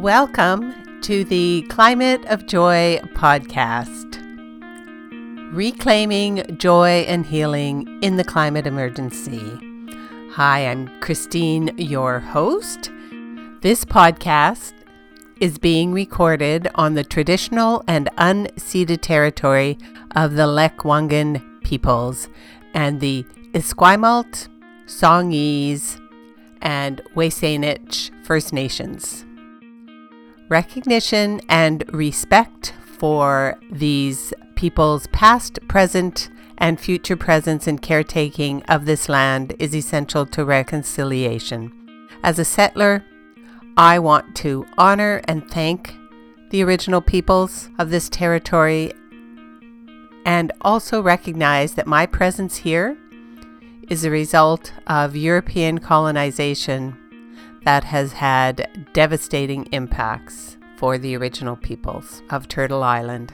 Welcome to the Climate of Joy podcast, reclaiming joy and healing in the climate emergency. Hi, I'm Christine, your host. This podcast is being recorded on the traditional and unceded territory of the Lekwungen peoples and the Esquimalt, Songhees, and Wasanich First Nations. Recognition and respect for these people's past, present, and future presence and caretaking of this land is essential to reconciliation. As a settler, I want to honor and thank the original peoples of this territory and also recognize that my presence here is a result of European colonization that has had devastating impacts for the original peoples of Turtle Island.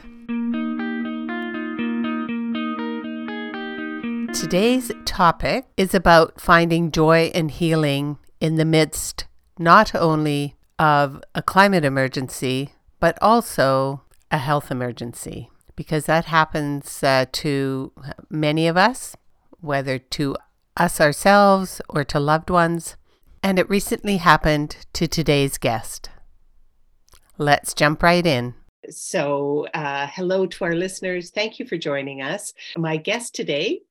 Today's topic is about finding joy and healing in the midst not only of a climate emergency, but also a health emergency, because that happens uh, to many of us, whether to us ourselves or to loved ones. And it recently happened to today's guest. Let's jump right in. So, uh, hello to our listeners. Thank you for joining us. My guest today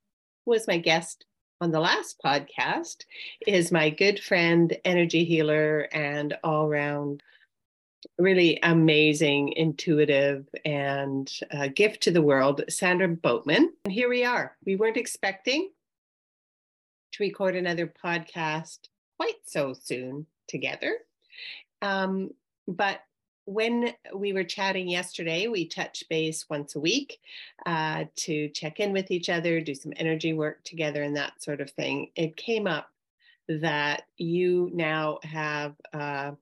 was my guest on the last podcast is my good friend, energy healer, and all round really amazing, intuitive, and uh, gift to the world, Sandra Boatman. And here we are. We weren't expecting to record another podcast quite so soon together. Um, but when we were chatting yesterday, we touch base once a week uh, to check in with each other, do some energy work together, and that sort of thing. It came up that you now have a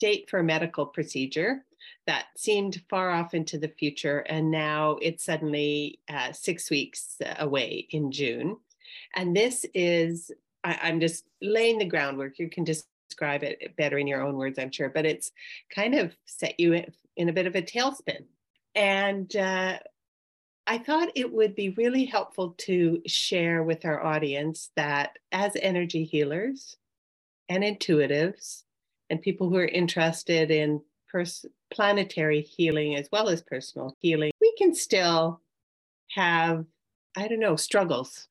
date for a medical procedure that seemed far off into the future, and now it's suddenly uh, six weeks away in June. And this is, I, I'm just laying the groundwork. You can describe it better in your own words, I'm sure, but it's kind of set you in a bit of a tailspin. And uh, I thought it would be really helpful to share with our audience that as energy healers and intuitives, and people who are interested in pers- planetary healing as well as personal healing, we can still have, I don't know, struggles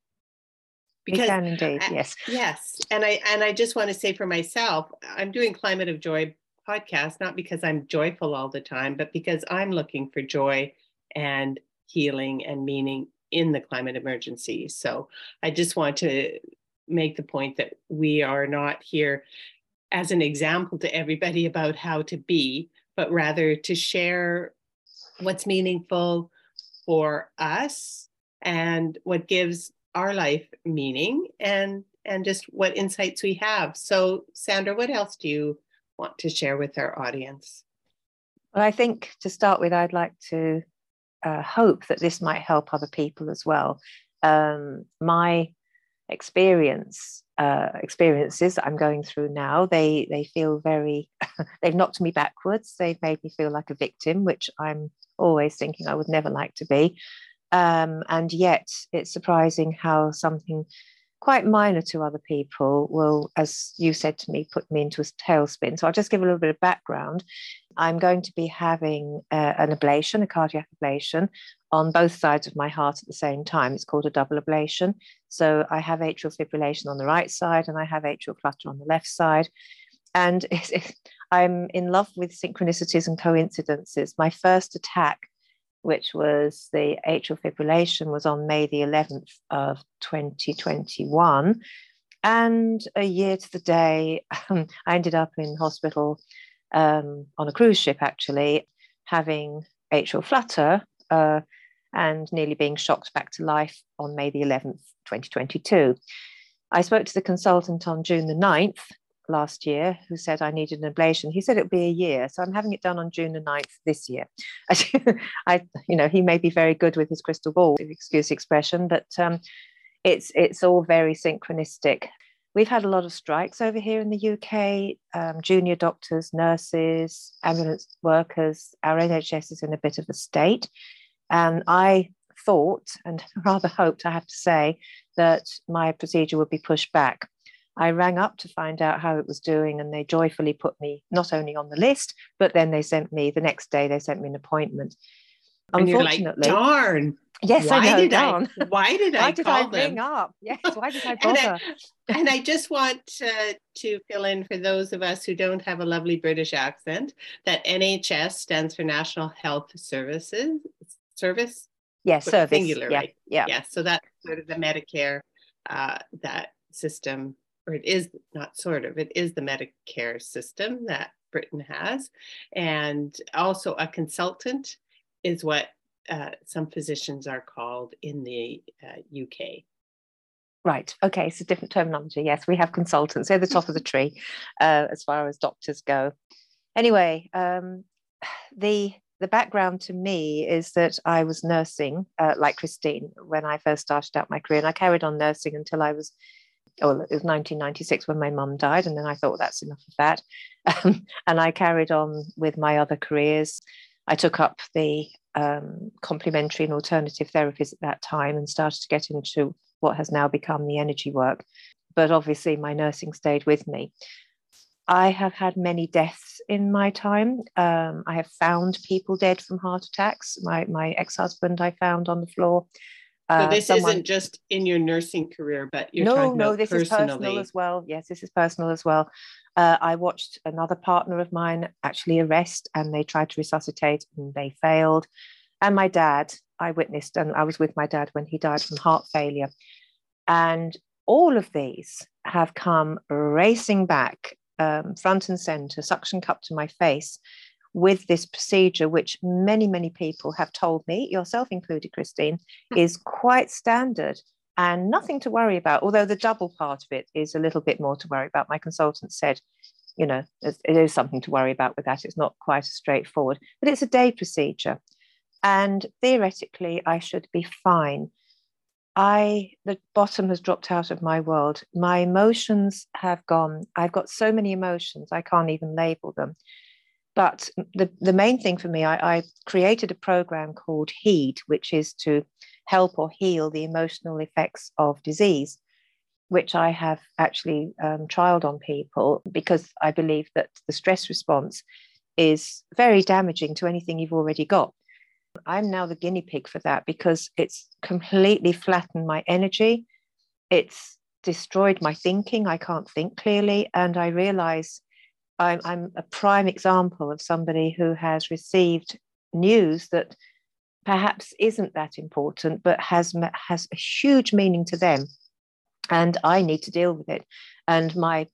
because can indeed I, yes. yes and i and i just want to say for myself i'm doing climate of joy podcast not because i'm joyful all the time but because i'm looking for joy and healing and meaning in the climate emergency. So i just want to make the point that we are not here as an example to everybody about how to be but rather to share what's meaningful for us and what gives our life meaning and and just what insights we have. So, Sandra, what else do you want to share with our audience? Well, I think to start with, I'd like to uh, hope that this might help other people as well. Um, my experience uh, experiences that I'm going through now, they they feel very. they've knocked me backwards. They've made me feel like a victim, which I'm always thinking I would never like to be. Um, and yet, it's surprising how something quite minor to other people will, as you said to me, put me into a tailspin. So I'll just give a little bit of background. I'm going to be having uh, an ablation, a cardiac ablation, on both sides of my heart at the same time. It's called a double ablation. So I have atrial fibrillation on the right side and I have atrial flutter on the left side. And it's, it's, I'm in love with synchronicities and coincidences. My first attack which was the atrial fibrillation, was on May the 11th of 2021. And a year to the day, I ended up in hospital um, on a cruise ship, actually, having atrial flutter uh, and nearly being shocked back to life on May the 11th, 2022. I spoke to the consultant on June the 9th last year who said I needed an ablation. He said it would be a year. So I'm having it done on June the 9th this year. I, you know, he may be very good with his crystal ball, excuse the expression, but um, it's it's all very synchronistic. We've had a lot of strikes over here in the UK um, junior doctors, nurses, ambulance workers. Our NHS is in a bit of a state. And I thought and rather hoped, I have to say, that my procedure would be pushed back. I rang up to find out how it was doing, and they joyfully put me not only on the list, but then they sent me the next day, they sent me an appointment. And Unfortunately, like, darn. Yes, why I know. Did I, why did I? Why did I ring up? Yes, why did I bother? and, I, and, I, just want uh, to fill in for those of us who don't have a lovely British accent that NHS stands for National Health Services Service. Yes, service. Singular, yeah, right? Yeah. Yeah. So that's sort of the Medicare uh, that system, or it is not sort of, it is the Medicare system that Britain has, and also a consultant is what uh, some physicians are called in the uh, UK. Right. Okay. So different terminology. Yes, we have consultants. They're the top of the tree uh, as far as doctors go. Anyway, um, the the background to me is that I was nursing, uh, like Christine, when I first started out my career, and I carried on nursing until I was, well, it was 1996 when my mum died, and then I thought that's enough of that, um, and I carried on with my other careers. I took up the um, complementary and alternative therapies at that time and started to get into what has now become the energy work. But obviously, my nursing stayed with me. I have had many deaths in my time. Um, I have found people dead from heart attacks. My, my ex husband, I found on the floor. Uh, so this someone... isn't just in your nursing career, but you're no, talking no. About this personally. is personal as well. Yes, this is personal as well. Uh, I watched another partner of mine actually arrest, and they tried to resuscitate, and they failed. And my dad, I witnessed, and I was with my dad when he died from heart failure. And all of these have come racing back, um, front and center, suction cup to my face, with this procedure, which many, many people have told me, yourself included, Christine, hmm. is quite standard and nothing to worry about. Although the double part of it is a little bit more to worry about. My consultant said, you know, it is something to worry about with that. It's not quite as straightforward, but it's a day procedure. And theoretically, I should be fine. I, the bottom has dropped out of my world. My emotions have gone. I've got so many emotions, I can't even label them. But the, the main thing for me, I, I created a program called HEED, which is to help or heal the emotional effects of disease, which I have actually um, trialed on people because I believe that the stress response is very damaging to anything you've already got. I'm now the guinea pig for that because it's completely flattened my energy. It's destroyed my thinking. I can't think clearly. And I realize I'm, I'm a prime example of somebody who has received news that perhaps isn't that important, but has has a huge meaning to them, and I need to deal with it. And my,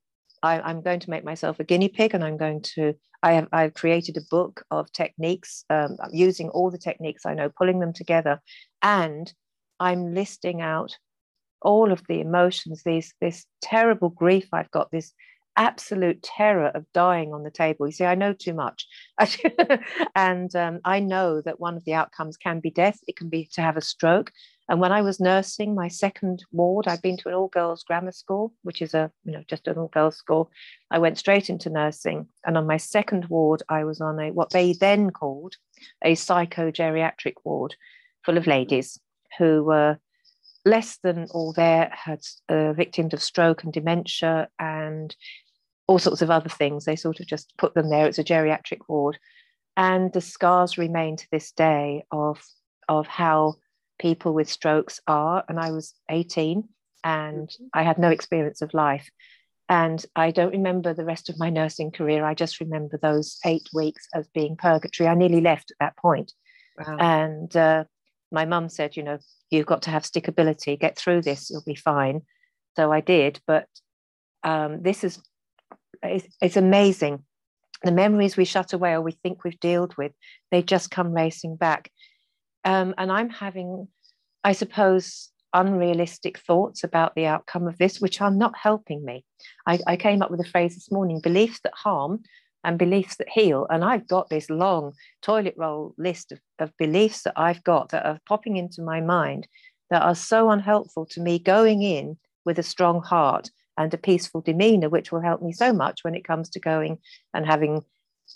I, am going to make myself a guinea pig, and I'm going to. I have I've created a book of techniques, um, using all the techniques I know, pulling them together, and I'm listing out all of the emotions, these this terrible grief I've got, this absolute terror of dying on the table. You see, I know too much. and um, I know that one of the outcomes can be death, it can be to have a stroke. And when I was nursing my second ward, I'd been to an all girls grammar school, which is a, you know, just an all girls school. I went straight into nursing. And on my second ward, I was on a, what they then called a psychogeriatric ward full of ladies who were less than all there had uh, victims of stroke and dementia and all sorts of other things. They sort of just put them there. It's a geriatric ward. And the scars remain to this day of, of how people with strokes are. And I was 18 and mm-hmm. I had no experience of life. And I don't remember the rest of my nursing career. I just remember those eight weeks as being purgatory. I nearly left at that point. Wow. And uh, my mum said, you know, you've got to have stickability, get through this, you'll be fine. So I did. But um, this is it's, it's amazing. The memories we shut away or we think we've dealt with, they just come racing back. Um, and I'm having, I suppose, unrealistic thoughts about the outcome of this, which are not helping me. I, I came up with a phrase this morning beliefs that harm and beliefs that heal. And I've got this long toilet roll list of, of beliefs that I've got that are popping into my mind that are so unhelpful to me going in with a strong heart and a peaceful demeanor, which will help me so much when it comes to going and having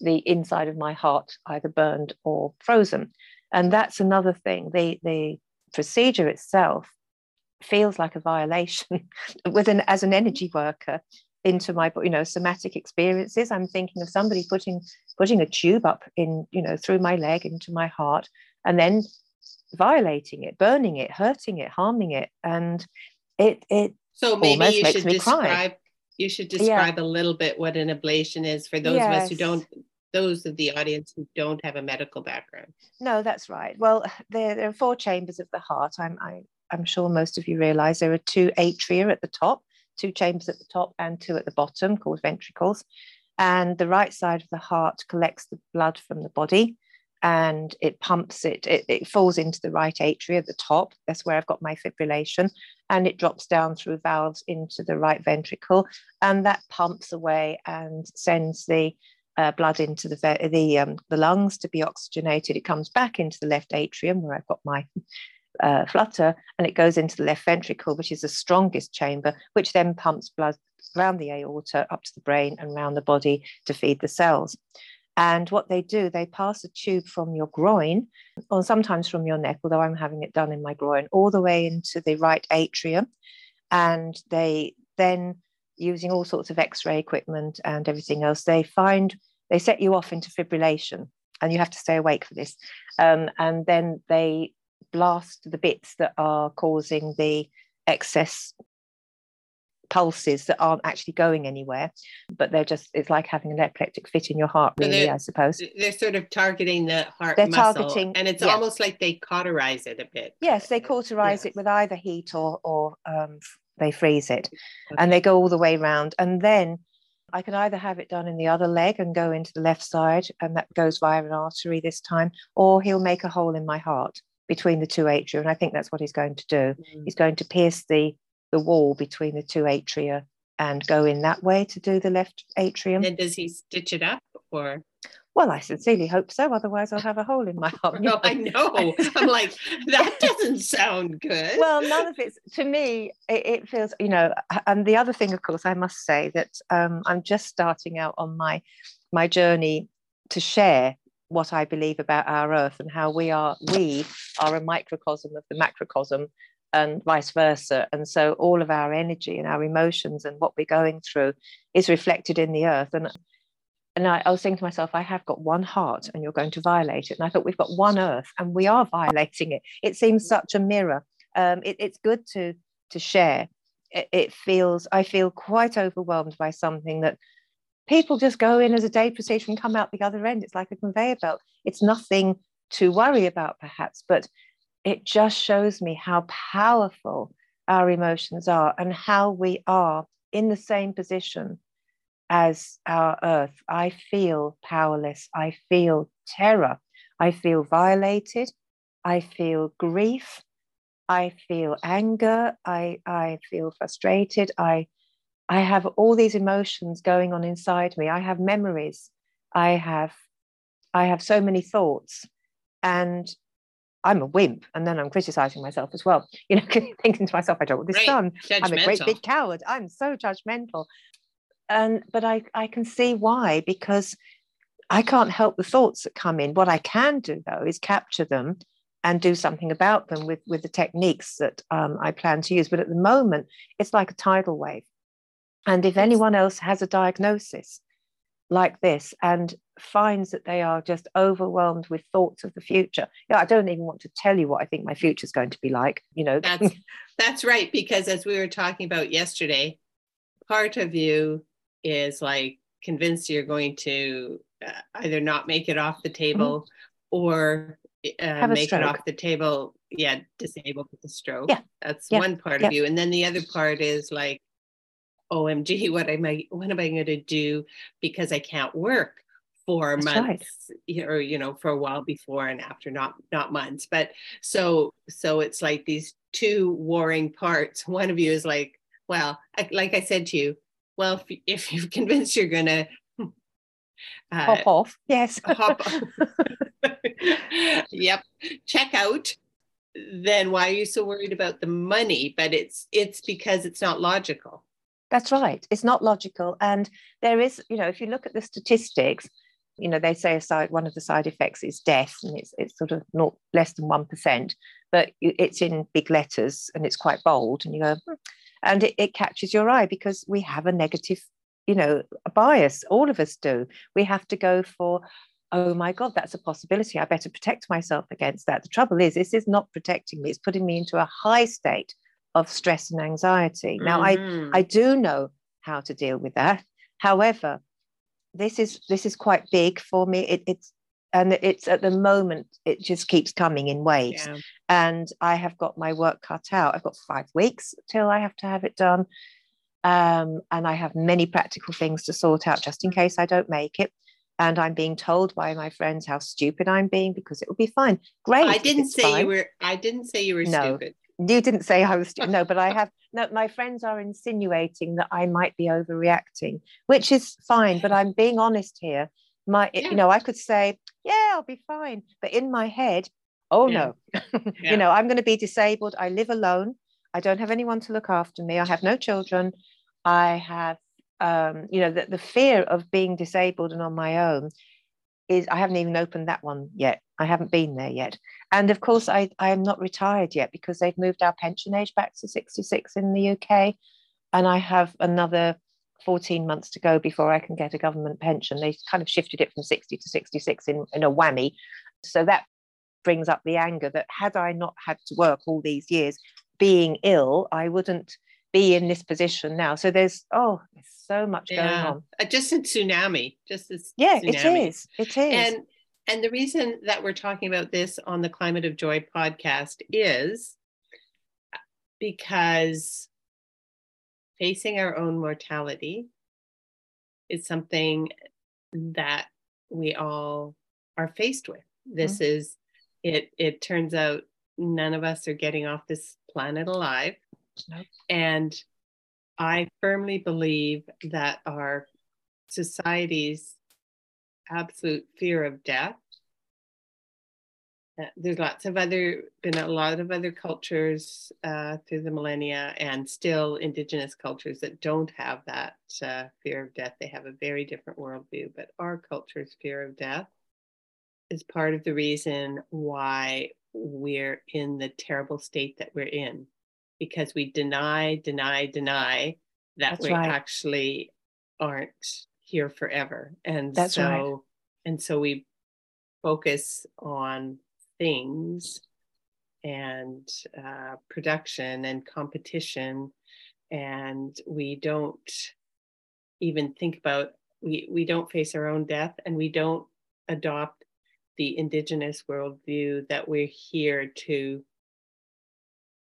the inside of my heart either burned or frozen. And that's another thing. The the procedure itself feels like a violation with an as an energy worker into my you know somatic experiences i'm thinking of somebody putting putting a tube up in you know through my leg into my heart and then violating it burning it hurting it harming it and it it so maybe you should describe cry. you should describe yeah. a little bit what an ablation is for those yes. of us who don't those of the audience who don't have a medical background no that's right well there, there are four chambers of the heart i'm I, I'm sure most of you realize there are two atria at the top, two chambers at the top and two at the bottom called ventricles. And the right side of the heart collects the blood from the body and it pumps it, it, it falls into the right atria at the top. That's where I've got my fibrillation. And it drops down through valves into the right ventricle. And that pumps away and sends the uh, blood into the the um, the lungs to be oxygenated. It comes back into the left atrium where I've got my uh, flutter and it goes into the left ventricle, which is the strongest chamber, which then pumps blood around the aorta up to the brain and around the body to feed the cells. And what they do, they pass a tube from your groin, or sometimes from your neck, although I'm having it done in my groin, all the way into the right atrium. And they then, using all sorts of x ray equipment and everything else, they find, they set you off into fibrillation. And you have to stay awake for this. Um, and then they blast the bits that are causing the excess pulses that aren't actually going anywhere but they're just it's like having an epileptic fit in your heart really i suppose they're sort of targeting the heart they're muscle, targeting and it's yeah. almost like they cauterize it a bit yes they cauterize yes. it with either heat or or um, they freeze it okay. and they go all the way around and then I can either have it done in the other leg and go into the left side, and that goes via an artery this time, or he'll make a hole in my heart between the two atria. And I think that's what he's going to do. Mm. He's going to pierce the, the wall between the two atria and go in that way to do the left atrium. And does he stitch it up or? Well, I sincerely hope so. Otherwise, I'll have a hole in my heart. no, I know. I'm like, that doesn't sound good. Well, none of it's to me, it, it, feels, you know, and the other thing, of course, I must say that um, I'm just starting out on my my journey to share what I believe about our Earth and how we are we are a microcosm of the macrocosm and vice versa. And so all of our energy and our emotions and what we're going through is reflected in the earth. And and I, I, was thinking to myself, I have got one heart and you're going to violate it. And I thought we've got one earth and we are violating it. It seems such a mirror. Um, it, it's good to to share. It, it feels I feel quite overwhelmed by something that people just go in as a day procedure and come out the other end. It's like a conveyor belt. It's nothing to worry about, perhaps, but it just shows me how powerful our emotions are and how we are in the same position as our earth. I feel powerless. I feel terror. I feel violated. I feel grief. I feel anger. I, I feel frustrated. I I have all these emotions going on inside me. I have memories. I have I have so many thoughts. And I'm a wimp. And then I'm criticizing myself as well. You know, thinking to myself, I don't want this done. I'm a great big coward. I'm so judgmental. And but I, I can see why, because I can't help the thoughts that come in. What I can do though is capture them and do something about them with, with the techniques that um, I plan to use. But at the moment, it's like a tidal wave. And if anyone else has a diagnosis like this and finds that they are just overwhelmed with thoughts of the future, yeah, I don't even want to tell you what I think my future is going to be like. You know, that's that's right. Because as we were talking about yesterday, part of you is like convinced you're going to uh, either not make it off the table mm-hmm. or uh, make stroke. it off the table. Yeah, disabled with a stroke. Yeah, that's yeah. one part yeah. of you, and then the other part is like OMG, what am I what am I going to do because I can't work for That's months right. or you know for a while before and after not not months. But so so it's like these two warring parts. One of you is like well I, like i said to you well if, if you're convinced you're gonna uh, hop off. Yes. hop yep. Check out. Then why are you so worried about the money? But it's it's because it's not logical That's right. It's not logical. And there is, you know, if you look at the statistics, you know, they say a side, one of the side effects is death, and it's it's sort of not less than one percent, but it's in big letters and it's quite bold, and you go, hmm. and it, it catches your eye because we have a negative, you know, a bias. All of us do. We have to go for, oh my god, that's a possibility. I better protect myself against that. The trouble is, this is not protecting me. It's putting me into a high state of stress and anxiety. Now, mm-hmm. I I do know how to deal with that. However, this is this is quite big for me. It, it's and it's at the moment it just keeps coming in waves yeah. and i have got my work cut out i've got five weeks till i have to have it done um, and i have many practical things to sort out just in case i don't make it and i'm being told by my friends how stupid i'm being because it will be fine great i didn't say fine. you were i didn't say you were no, stupid you didn't say I was no, but I have no. My friends are insinuating that I might be overreacting, which is fine. But I'm being honest here. My, yeah. you know, I could say, yeah, I'll be fine, but in my head, oh yeah. no, yeah. you know, I'm going to be disabled. I live alone. I don't have anyone to look after me. I have no children. I have, um, you know, the, the fear of being disabled and on my own is I haven't even opened that one yet. I haven't been there yet. And of course, I, I am not retired yet because they've moved our pension age back to 66 in the UK. And I have another 14 months to go before I can get a government pension. They kind of shifted it from 60 to 66 in, in a whammy. So that brings up the anger that had I not had to work all these years being ill, I wouldn't be in this position now. So there's, oh, there's so much yeah. going on. Uh, just a tsunami, just as yeah, tsunami. it is. It is. And and the reason that we're talking about this on the Climate of Joy podcast is because facing our own mortality is something that we all are faced with. This mm-hmm. is it it turns out none of us are getting off this planet alive. And I firmly believe that our society's absolute fear of death. There's lots of other, been a lot of other cultures uh, through the millennia and still indigenous cultures that don't have that uh, fear of death. They have a very different worldview, but our culture's fear of death is part of the reason why we're in the terrible state that we're in because we deny, deny, deny that That's we right. actually aren't here forever. And That's so right. and so we focus on things and uh, production and competition and we don't even think about we we don't face our own death and we don't adopt the indigenous worldview that we're here to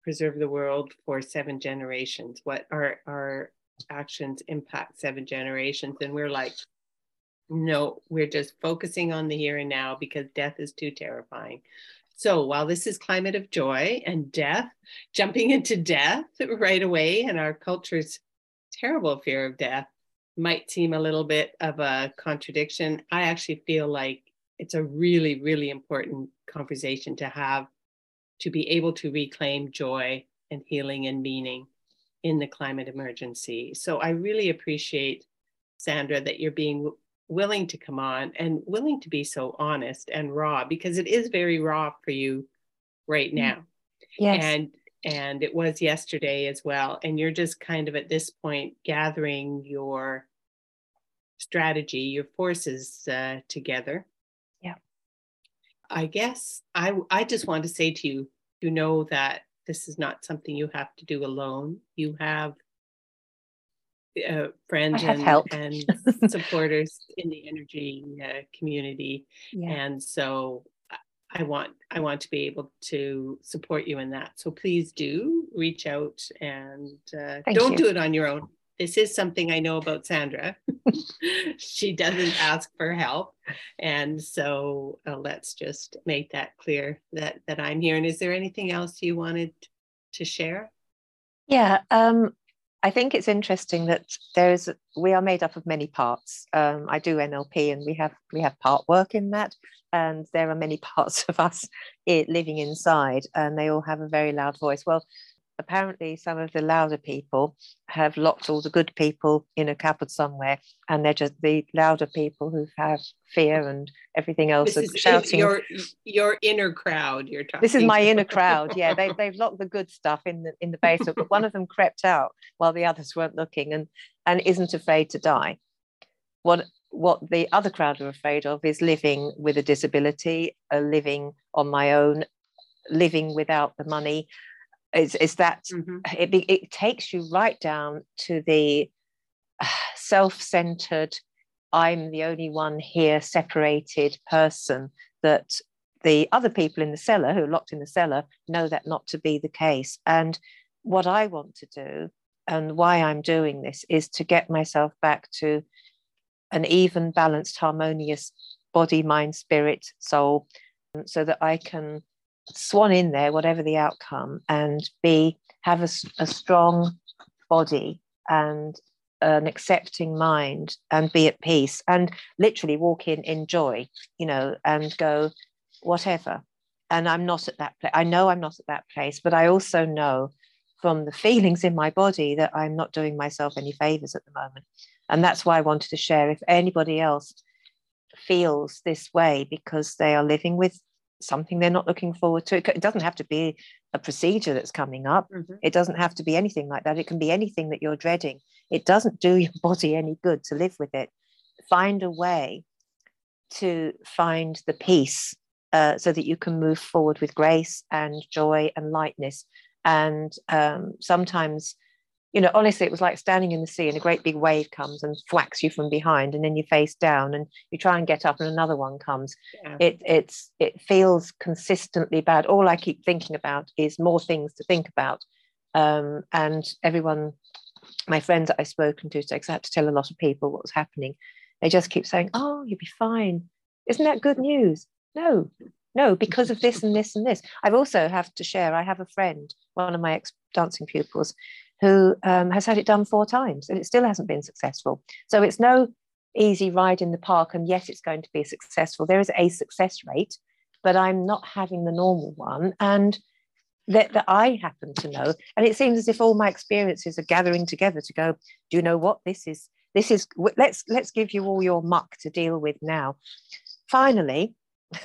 preserve the world for seven generations. What our our actions impact seven generations? And we're like no we're just focusing on the here and now because death is too terrifying. So while this is climate of joy and death jumping into death right away and our culture's terrible fear of death might seem a little bit of a contradiction. I actually feel like it's a really really important conversation to have to be able to reclaim joy and healing and meaning in the climate emergency. So I really appreciate, Sandra, that you're being willing to come on and willing to be so honest and raw because it is very raw for you right mm. now. Yes. And and it was yesterday as well. And you're just kind of at this point gathering your strategy, your forces uh, together. I guess I I just want to say to you, you know that this is not something you have to do alone. You have uh, friends and, and supporters in the energy uh, community, yeah. and so I want I want to be able to support you in that. So please do reach out and uh, don't you. do it on your own this is something I know about Sandra. she doesn't ask for help. And so uh, let's just make that clear that, that I'm here. And is there anything else you wanted to share? Yeah, um, I think it's interesting that there's we are made up of many parts. Um, I do NLP, and we have we have part work in that, and there are many parts of us living inside, and they all have a very loud voice. Well, apparently some of the louder people have locked all the good people in a cupboard somewhere and they're just the louder people who have fear and everything else This is uh, shouting your your inner crowd. You're talking. this is my inner crowd yeah they, they've locked the good stuff in the in the basement but one of them crept out while the others weren't looking and and isn't afraid to die what what the other crowd are afraid of is living with a disability a living on my own living without the money is, is that Mhm. it, it takes you right down to the uh, self-centered i'm the only one here separated person that the other people in the cellar who are locked in the cellar know that not to be the case and what i want to do and why i'm doing this is to get myself back to an even balanced harmonious body mind spirit soul so that i can swan in there, whatever the outcome, and be have a strong body and an accepting mind and be at peace and literally walk in in joy, you know, and go whatever. And I'm not at that place. I know I'm not at that place, but I also know from the feelings in my body that I'm not doing myself any favors at the moment. And that's why I wanted to share. If anybody else feels this way because they are living with something they're not looking forward to. It doesn't have to be a procedure that's coming up. Mhm. It doesn't have to be anything like that. It can be anything that you're dreading. It doesn't do your body any good to live with it. Find a way to find the peace uh, so that you can move forward with grace and joy and lightness. And um, sometimes, you know, honestly, it was like standing in the sea and a great big wave comes and whacks you from behind, and then you face down and you try and get up, and another one comes. Yeah. it it's it feels consistently bad. All i keep thinking about is more things to think about um, and everyone my friends that i've spoken to so i had to tell a lot of people what was happening they just keep saying oh you'll be fine. Isn't that good news? No no because of this and this and this. I've also have to share i have a friend one of my ex dancing pupils who um, has had it done four times and it still hasn't been successful. So it's no easy ride in the park and yes it's going to be successful. There is a success rate but i'm not having the normal one and that, that i happen to know and it seems as if all my experiences are gathering together to go do you know what? This is this is let's let's give you all your muck to deal with now. Finally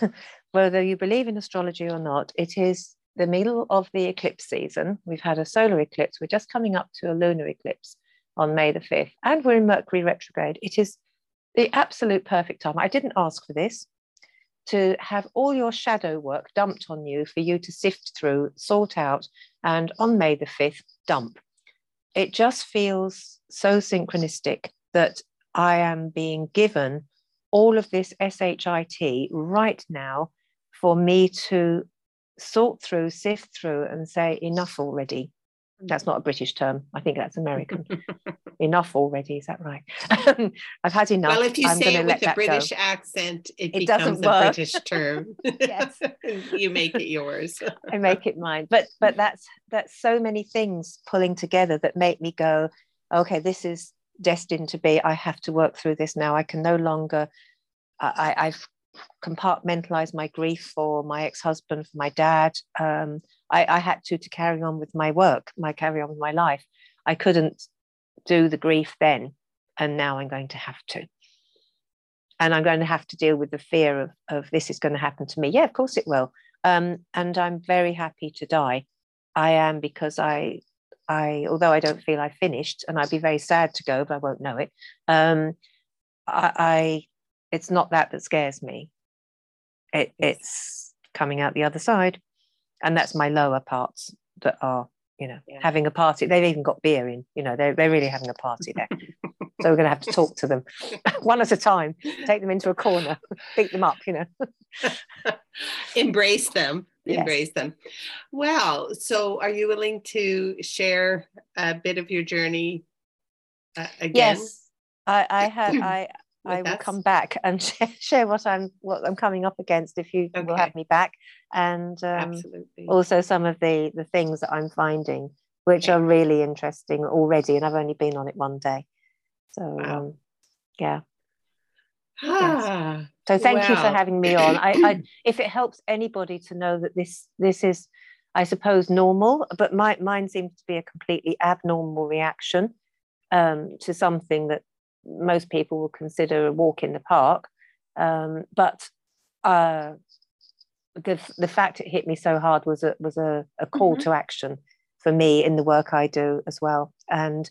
whether you believe in astrology or not it is the middle of the eclipse season we've had a solar eclipse we're just coming up to a lunar eclipse on may the 5th and we're in mercury retrograde it is the absolute perfect time. I didn't ask for this to have all your shadow work dumped on you for you to sift through, sort out, and on May the 5th, dump. It just feels so synchronistic that I am being given all of this SHIT right now for me to sort through, sift through, and say, enough already. Mm. That's not a British term. I think that's American. enough already. Is that right? I've had enough. Well, if you I'm say it with a that go. British accent, it, It becomes a. British term. Yes. you make it yours. I make it mine. But but that's that's so many things pulling together that make me go, okay, this is destined to be. I have to work through this now. I can no longer. I, I- I've my grief for my ex-husband, for my dad. Um, I, I had to to carry on with my work, my carry on with my life. I couldn't do the grief then, and now I'm going to have to. And I'm going to have to deal with the fear of, of this is going to happen to me. Yeah, of course it will. Um, and I'm very happy to die. I am because I, I although I don't feel I finished, and I'd be very sad to go, but I won't know it. Um, I, I it's not that that scares me. It, It's coming out the other side, and that's my lower parts that are, you know, Yeah. having a party. They've even got beer in. You know, they're they're really having a party there. so we're going to have to talk to them one at a time. Take them into a corner, beat them up. You know. Embrace them. Yes. Embrace them. Well, so are you willing to share a bit of your journey uh, again? Yes, I, I have. I I will come back and share, what I'm what I'm coming up against if you will have me back, and um, also some of the the things that I'm finding, which Okay. are really interesting already, and I've only been on it one day, so Wow. um, yeah. Ah, So thank you for having me on. I, I if it helps anybody to know that this this is I suppose, normal, but my, mine seems to be a completely abnormal reaction um, to something that most people would consider a walk in the park. Um, but uh, the, the fact it hit me so hard was a, was a, a call mm-hmm. to action for me in the work I do as well. And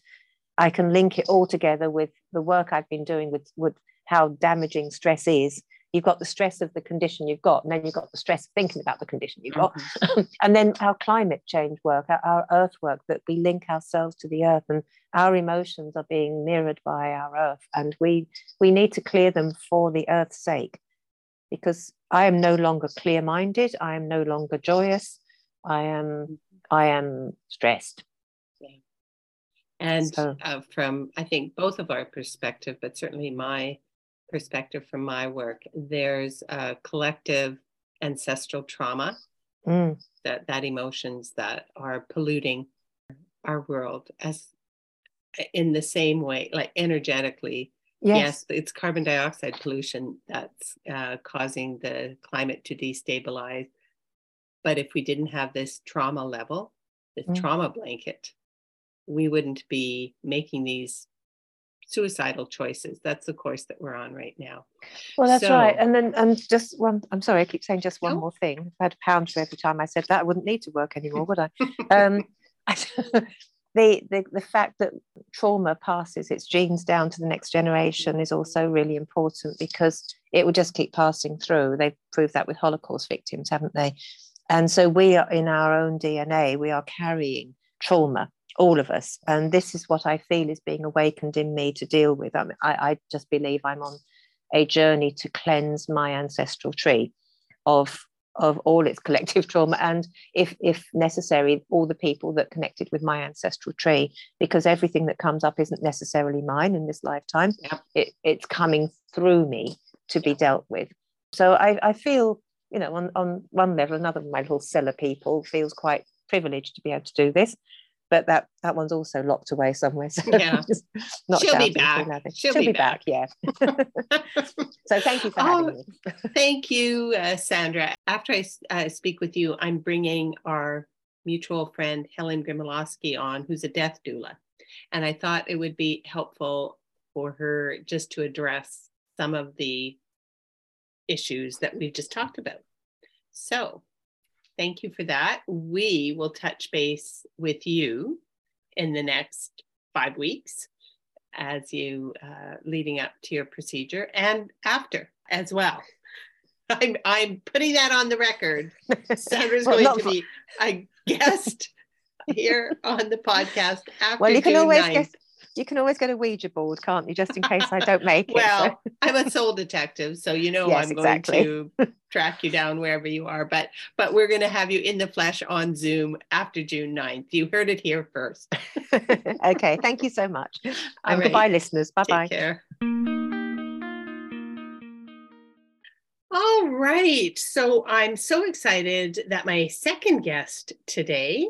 I can link it all together with the work I've been doing with, with how damaging stress is you've got the stress of the condition you've got, and then you've got the stress of thinking about the condition you've got. Mm-hmm. and then our climate change work, our, our, earth work, that we link ourselves to the earth and our emotions are being mirrored by our earth. And we we need to clear them for the earth's sake. Because I am no longer clear-minded, I am no longer joyous, I am I am stressed. And so. uh, from I think both of our perspective, but certainly my perspective from my work, there's a collective ancestral trauma, mm. that that emotions that are polluting our world as in the same way, like energetically. Yes, yes it's carbon dioxide pollution that's uh, causing the climate to destabilize. But if we didn't have this trauma level, this mm. trauma blanket, we wouldn't be making these suicidal choices. That's the course that we're on right now. Well, that's so, right. And then, and just one, I'm sorry, I keep saying just one no? more thing. If I had a pound for every time I said that, I wouldn't need to work anymore, would I? um, the, the, the fact that trauma passes its genes down to the next generation is also really important because it will just keep passing through. They've proved that with Holocaust victims, haven't they? And so we are in our own DNA, we are carrying trauma all of us. And this is what I feel is being awakened in me to deal with. I, mean, I, I just believe I'm on a journey to cleanse my ancestral tree of of all its collective trauma and if if necessary all the people that connected with my ancestral tree because everything that comes up isn't necessarily mine in this lifetime yeah. it, it's coming through me to be dealt with so I, I feel you know on, on one level another of my little cellar people feels quite privileged to be able to do this but that that one's also locked away somewhere. So yeah, she'll be back. She'll, she'll be, be back. back. Yeah. so thank you for having oh, me. thank you, uh, Sandra. After I uh, speak with you, I'm bringing our mutual friend Helen Grymaloski on, who's a death doula, and I thought it would be helpful for her just to address some of the issues that we've just talked about. So Thank you for that. We will touch base with you in the next five weeks as you uh, leading up to your procedure and after as well. I'm, I'm putting that on the record. Sandra's well, going to be a guest here on the podcast after well, you can June always 9th. Get, you can always get a Ouija board, can't you? Just in case I don't make it. well, so. I'm a soul detective, so you know yes, I'm exactly. going to track you down wherever you are. But but we're going to have you in the flesh on Zoom after June 9th. You heard it here first. okay, thank you so much. Um, right. Goodbye, listeners. Bye bye. care. All right. So I'm so excited that my second guest today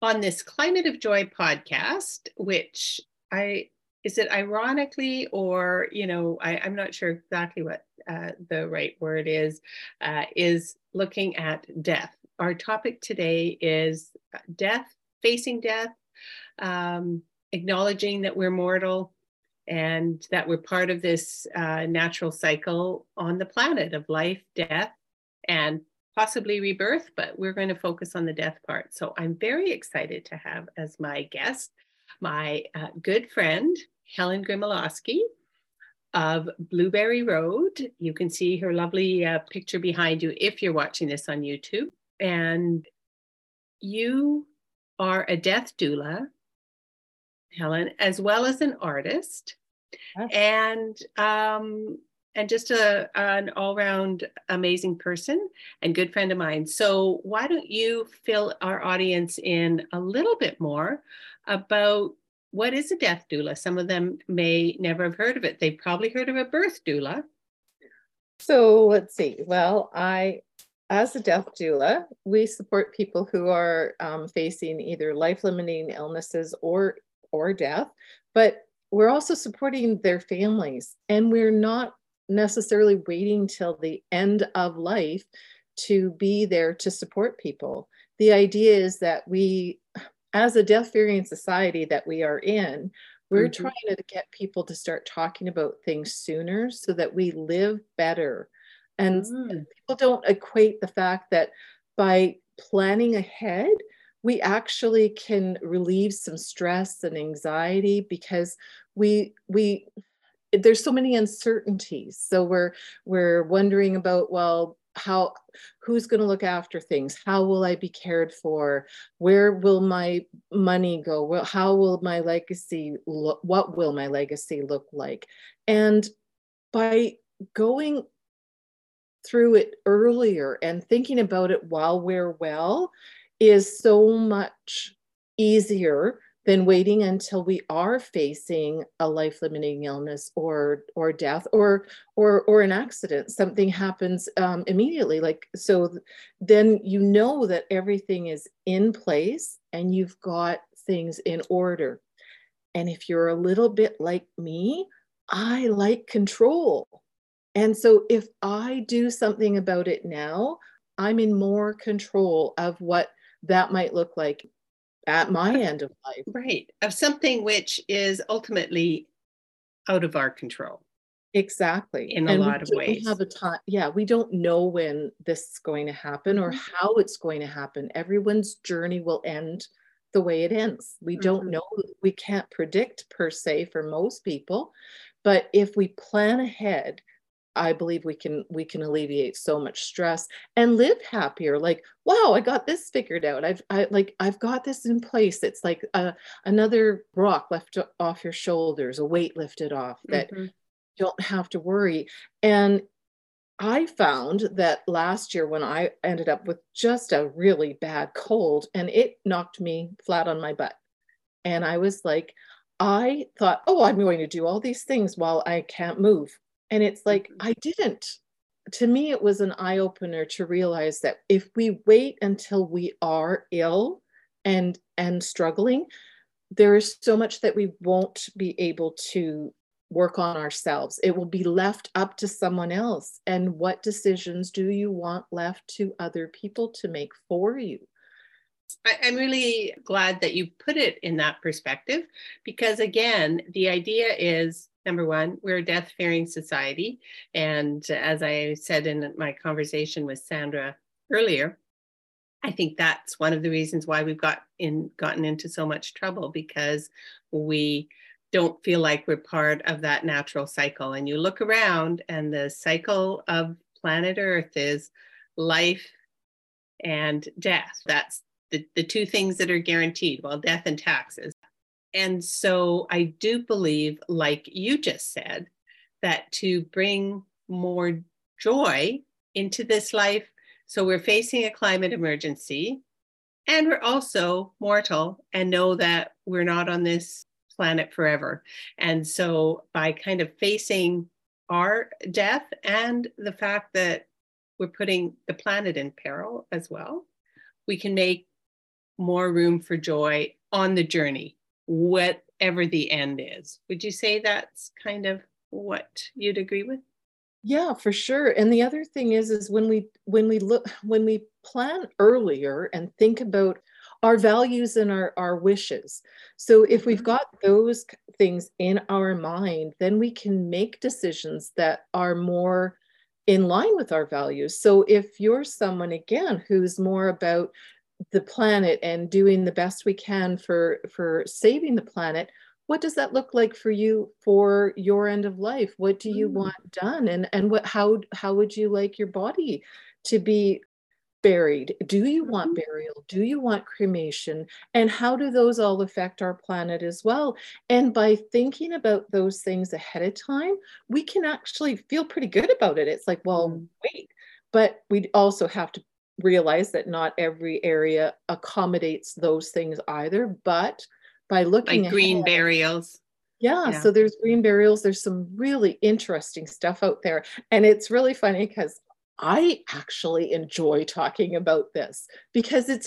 on this Climate of Joy podcast, which I is it ironically or you know I, am not sure exactly what uh, the right word is uh, is looking at death. Our topic today is death, facing death, um, acknowledging that we're mortal and that we're part of this uh, natural cycle on the planet of life, death, and possibly rebirth, but we're going to focus on the death part. So I'm very excited to have as my guest my uh, good friend, Helen Grymaloski of Blueberry Road. You can see her lovely uh, picture behind you if you're watching this on YouTube. And you are a death doula, Helen, as well as an artist. And um, and just a, an all-round amazing person and good friend of mine. So why don't you fill our audience in a little bit more about what is a death doula? Some of them may never have heard of it. They've probably heard of a birth doula. So let's see. Well, I, as a death doula, we support people who are um, facing either life-limiting illnesses or or death, but we're also supporting their families, and we're not necessarily waiting till the end of life to be there to support people. The idea is that we, as a death fearing society that we are in, we're mm-hmm. trying to get people to start talking about things sooner so that we live better. And mm. people don't equate the fact that by planning ahead, we actually can relieve some stress and anxiety because we we there's so many uncertainties so we're we're wondering about well how who's going to look after things? How will i be cared for? Where will my money go? How will my legacy look what will my legacy look like? And by going through it earlier and thinking about it while we're well is so much easier than waiting until we are facing a life-limiting illness or or death or or or an accident something happens um, immediately like so then you know that everything is in place and you've got things in order. And if you're a little bit like me i like control. And so if i do something about it now i'm in more control of what that might look like at my end of life. Right. Of something which is ultimately out of our control. Exactly. In a and lot of ways. Have a time. Yeah, we don't know when this is going to happen or mm-hmm. how it's going to happen. Everyone's journey will end the way it ends. We don't mm-hmm. know. We can't predict per se for most people. But if we plan ahead I believe we can we can alleviate so much stress and live happier. Like, wow, I got this figured out. I've I like I've got this in place. It's like a, another rock left off your shoulders, a weight lifted off that mm-hmm. you don't have to worry. And I found that last year when I ended up with just a really bad cold and it knocked me flat on my butt. And I was like, I thought, oh, I'm going to do all these things while I can't move. And it's like, mm-hmm. I didn't. To me, it was an eye opener to realize that if we wait until we are ill and and struggling, there is so much that we won't be able to work on ourselves. It will be left up to someone else. And what decisions do you want left to other people to make for you? I, am really glad that you put it in that perspective because, again, the idea is number one, we're a death fearing society. And as I said in my conversation with Sandra earlier, I think that's one of the reasons why we've got in gotten into so much trouble because we don't feel like we're part of that natural cycle. And you look around and the cycle of planet Earth is life and death. That's the, the two things that are guaranteed, well, death and taxes. And so I do believe, like you just said, that to bring more joy into this life, so we're facing a climate emergency and we're also mortal and know that we're not on this planet forever. And so by kind of facing our death and the fact that we're putting the planet in peril as well, we can make more room for joy on the journey whatever the end is. Would you say that's kind of what you'd agree with? Yeah, for sure. And the other thing is is when we when we look when we plan earlier and think about our values and our, our wishes. So if we've mm-hmm. got those things in our mind, then we can make decisions that are more in line with our values. So if you're someone again who's more about the planet and doing the best we can for for saving the planet what does that look like for you for your end of life? What do you mm. want done? And and what how how would you like your body to be buried? Do you want mm-hmm. burial? Do you want cremation? And how do those all affect our planet as well? And by thinking about those things ahead of time we can actually feel pretty good about it. It's like well mm. wait but we also have to realize that not every area accommodates those things either but by looking like green ahead, burials. Yeah, yeah, so there's green burials there's some really interesting stuff out there and it's really funny because i actually enjoy talking about this because it's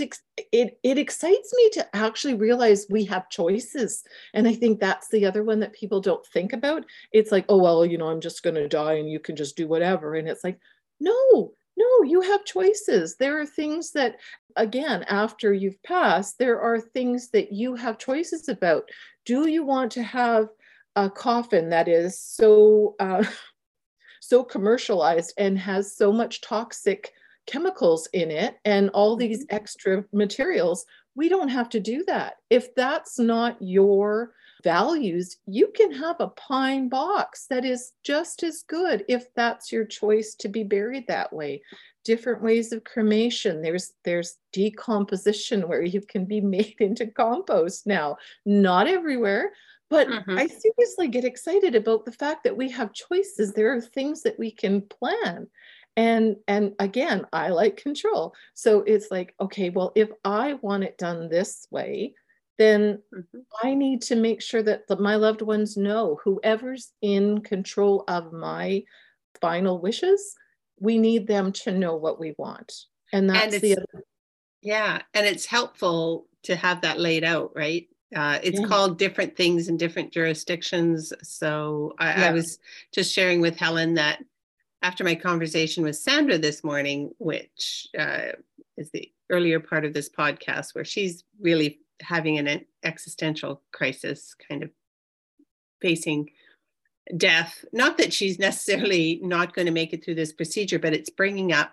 it it excites me to actually realize we have choices and i think that's the other one that people don't think about. It's like oh well you know i'm just going to die and you can just do whatever and it's like no no, you have choices. There are things that, again, after you've passed, there are things that you have choices about. Do you want to have a coffin that is so uh, so commercialized and has so much toxic chemicals in it and all these mm-hmm. extra materials? We don't have to do that. If that's not your values, you can have a pine box that is just as good if that's your choice to be buried that way. Different ways of cremation. There's there's decomposition where you can be made into compost now. Not everywhere, but mm-hmm. I seriously get excited about the fact that we have choices. There are things that we can plan. And and again, I like control. So it's like, okay, well, if I want it done this way, then mm-hmm. I need to make sure that the, my loved ones know whoever's in control of my final wishes, we need them to know what we want. And that's and the other. Yeah. And it's helpful to have that laid out, right? Uh, it's yeah. called different things in different jurisdictions. So I, yeah. I was just sharing with Helen that after my conversation with Sandra this morning, which uh, is the earlier part of this podcast, where she's really having an existential crisis, kind of facing death. Not that she's necessarily not going to make it through this procedure, but it's bringing up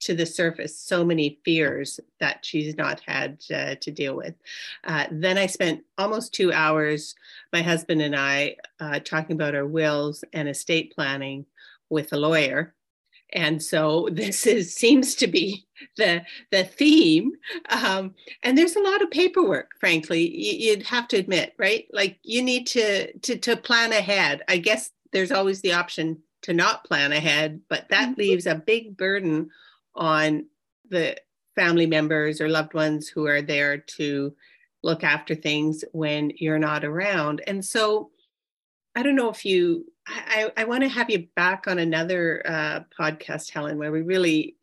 to the surface so many fears that she's not had uh, to deal with. Uh, then I spent almost two hours, my husband and I, uh, talking about our wills and estate planning with a lawyer. And so this is seems to be the the theme. Um, and there's a lot of paperwork frankly you'd have to admit right? Like you need to to to plan ahead. I guess there's always the option to not plan ahead but that mm-hmm. leaves a big burden on the family members or loved ones who are there to look after things when you're not around. And so i don't know if you I, I want to have you back on another uh, podcast, Helen, where we really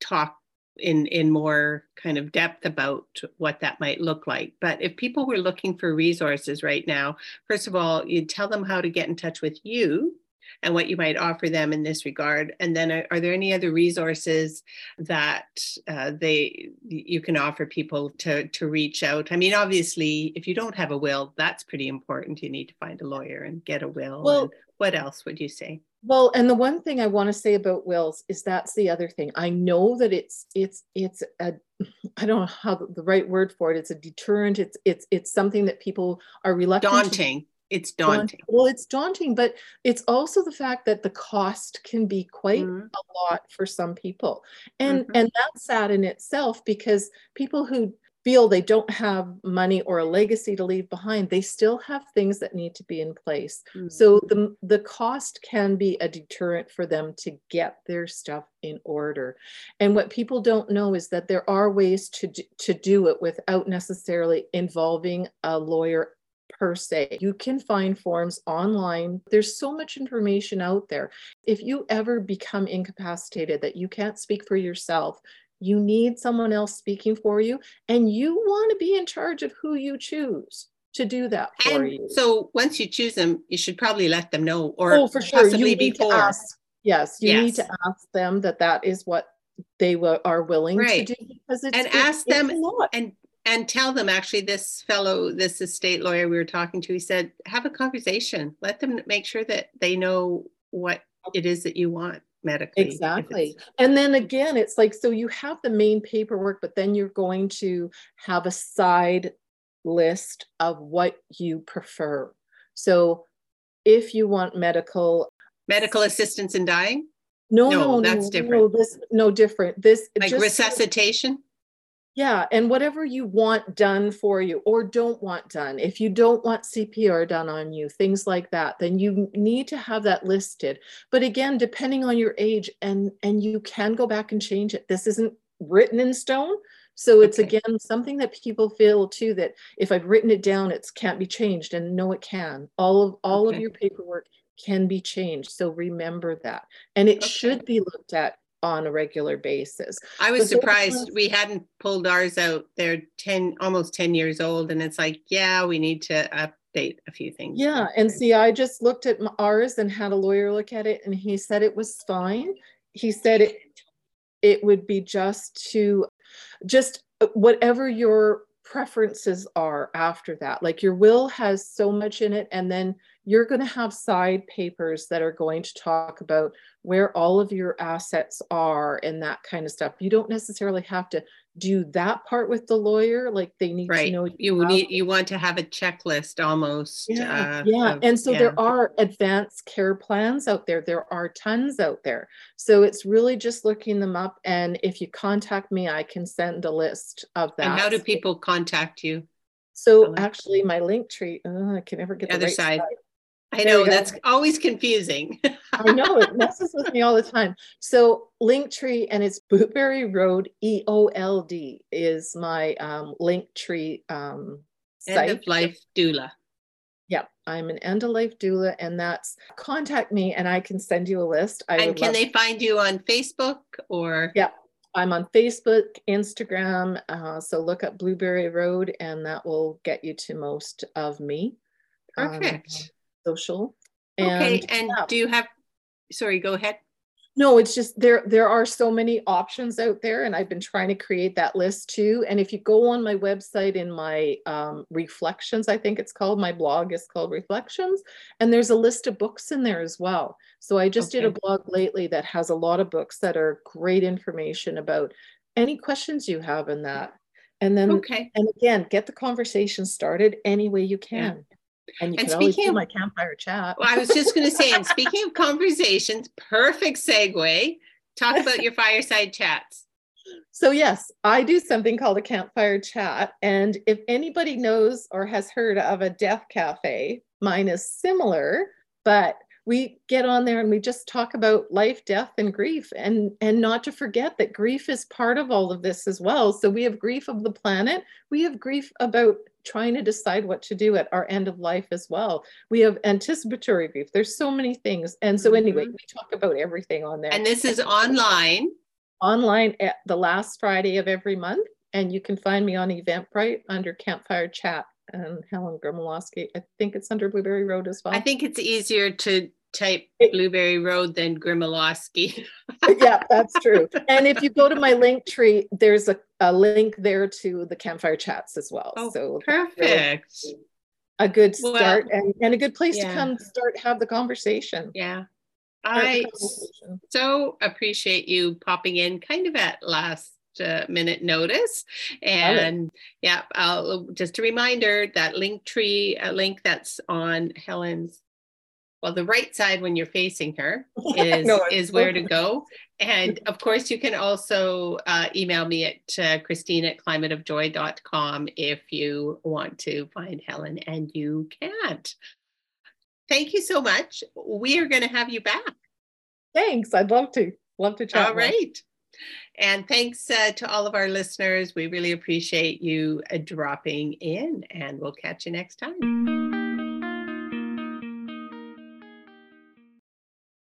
talk in in more kind of depth about what that might look like. But if people were looking for resources right now, first of all, you'd tell them how to get in touch with you and what you might offer them in this regard. And then, are, are there any other resources that uh, they you can offer people to to reach out? I mean, obviously, if you don't have a will, that's pretty important. You need to find a lawyer and get a will. Well, what else would you say? Well, and the one thing I want to say about wills is that's the other thing. I know that it's it's it's a I don't know how the right word for it. It's a deterrent. It's it's it's something that people are reluctant. Daunting. To, it's daunting. Well, it's daunting, but it's also the fact that the cost can be quite mm-hmm. a lot for some people, and mm-hmm. and that's sad in itself because people who feel they don't have money or a legacy to leave behind they still have things that need to be in place mm-hmm. so the the cost can be a deterrent for them to get their stuff in order and what people don't know is that there are ways to do, to do it without necessarily involving a lawyer per se. You can find forms online. There's so much information out there. If you ever become incapacitated that you can't speak for yourself, you need someone else speaking for you, and you want to be in charge of who you choose to do that for and you. So once you choose them, you should probably let them know, or oh, for sure. possibly before. Ask, yes, you yes. need to ask them that that is what they w- are willing right. to do because it's and ask them and and tell them actually this fellow this estate lawyer we were talking to he said have a conversation let them make sure that they know what it is that you want medically. Exactly. And then again, it's like, so you have the main paperwork, but then you're going to have a side list of what you prefer. So if you want medical medical assistance in dying? No, no, no that's no, different. No, this no different. This like resuscitation? Yeah, and whatever you want done for you or don't want done, if you don't want CPR done on you, things like that, then you need to have that listed. But again, depending on your age, and and you can go back and change it. This isn't written in stone. So it's okay. again something that people feel too that if I've written it down, it can't be changed. And no, it can. All of all okay. of your paperwork can be changed. So remember that. And it okay. should be looked at on a regular basis. I was surprised we hadn't pulled ours out. They're 10, almost 10 years old. And it's like, yeah, we need to update a few things. Yeah. And see, I just looked at ours and had a lawyer look at it and he said it was fine. He said it, it would be just to just uh, whatever your preferences are after that. Like your will has so much in it, and then you're going to have side papers that are going to talk about where all of your assets are and that kind of stuff. You don't necessarily have to do that part with the lawyer like they need right. to know you need you want to have a checklist almost yeah, uh, yeah. Of, and so yeah. there are advanced care plans out there there are tons out there so it's really just looking them up and if you contact me i can send a list of that and how do people contact you so actually my link tree oh, i can never get the, the other right side. side. I know that's always confusing. I know it messes with me all the time. So Linktree and it's Blueberry Road EOLD is my um, Linktree um, site. End of life doula. Yep, I'm an end of life doula, and that's contact me, and I can send you a list. I and can they find you on Facebook or? Yep, I'm on Facebook, Instagram. Uh, so look up Blueberry Road, and that will get you to most of me. Perfect. Um, social. And, okay, and yeah. do you have? Sorry, go ahead. No, it's just there. There are so many options out there, and I've been trying to create that list too. And if you go on my website in my um, reflections, I think it's called. My blog is called Reflections, and there's a list of books in there as well. So I just okay. did a blog lately that has a lot of books that are great information about any questions you have in that. And then, okay. and again, get the conversation started any way you can. Yeah. And you and can always do my campfire chat. well, I was just going to say, and speaking of conversations, perfect segue. Talk about your fireside chats. So, yes, I do something called a campfire chat. And if anybody knows or has heard of a death cafe, mine is similar, but we get on there and we just talk about life death and grief and and not to forget that grief is part of all of this as well. So we have grief of the planet. We have grief about trying to decide what to do at our end of life as well. We have anticipatory grief. There's so many things. And so anyway mm-hmm. we talk about everything on there. And this is online. Online at the last friday of every month. And you can find me on eventbrite under campfire chat and Helen Grymaloski. I think it's under Blueberry Road as well. I think it's easier to type Blueberry Road than Grymaloski. yeah, that's true. And if you go to my link tree, there's a, a link there to the campfire chats as well. Oh, so perfect. A good start well, and, and a good place yeah. to come start have the conversation. Yeah. I so appreciate you popping in kind of at last uh, minute notice. And yeah, I'll, just a reminder that link tree, a link that's on Helen's well the right side when you're facing her is no, is where to go. And of course you can also uh, email me at uh, christine at climateofjoy.com if you want to find helen and you can't. Thank you so much. We are going to have you back. Thanks. I'd love to. Love to chat all right. And thanks uh, to all of our listeners. We really appreciate you uh, dropping in and we'll catch you next time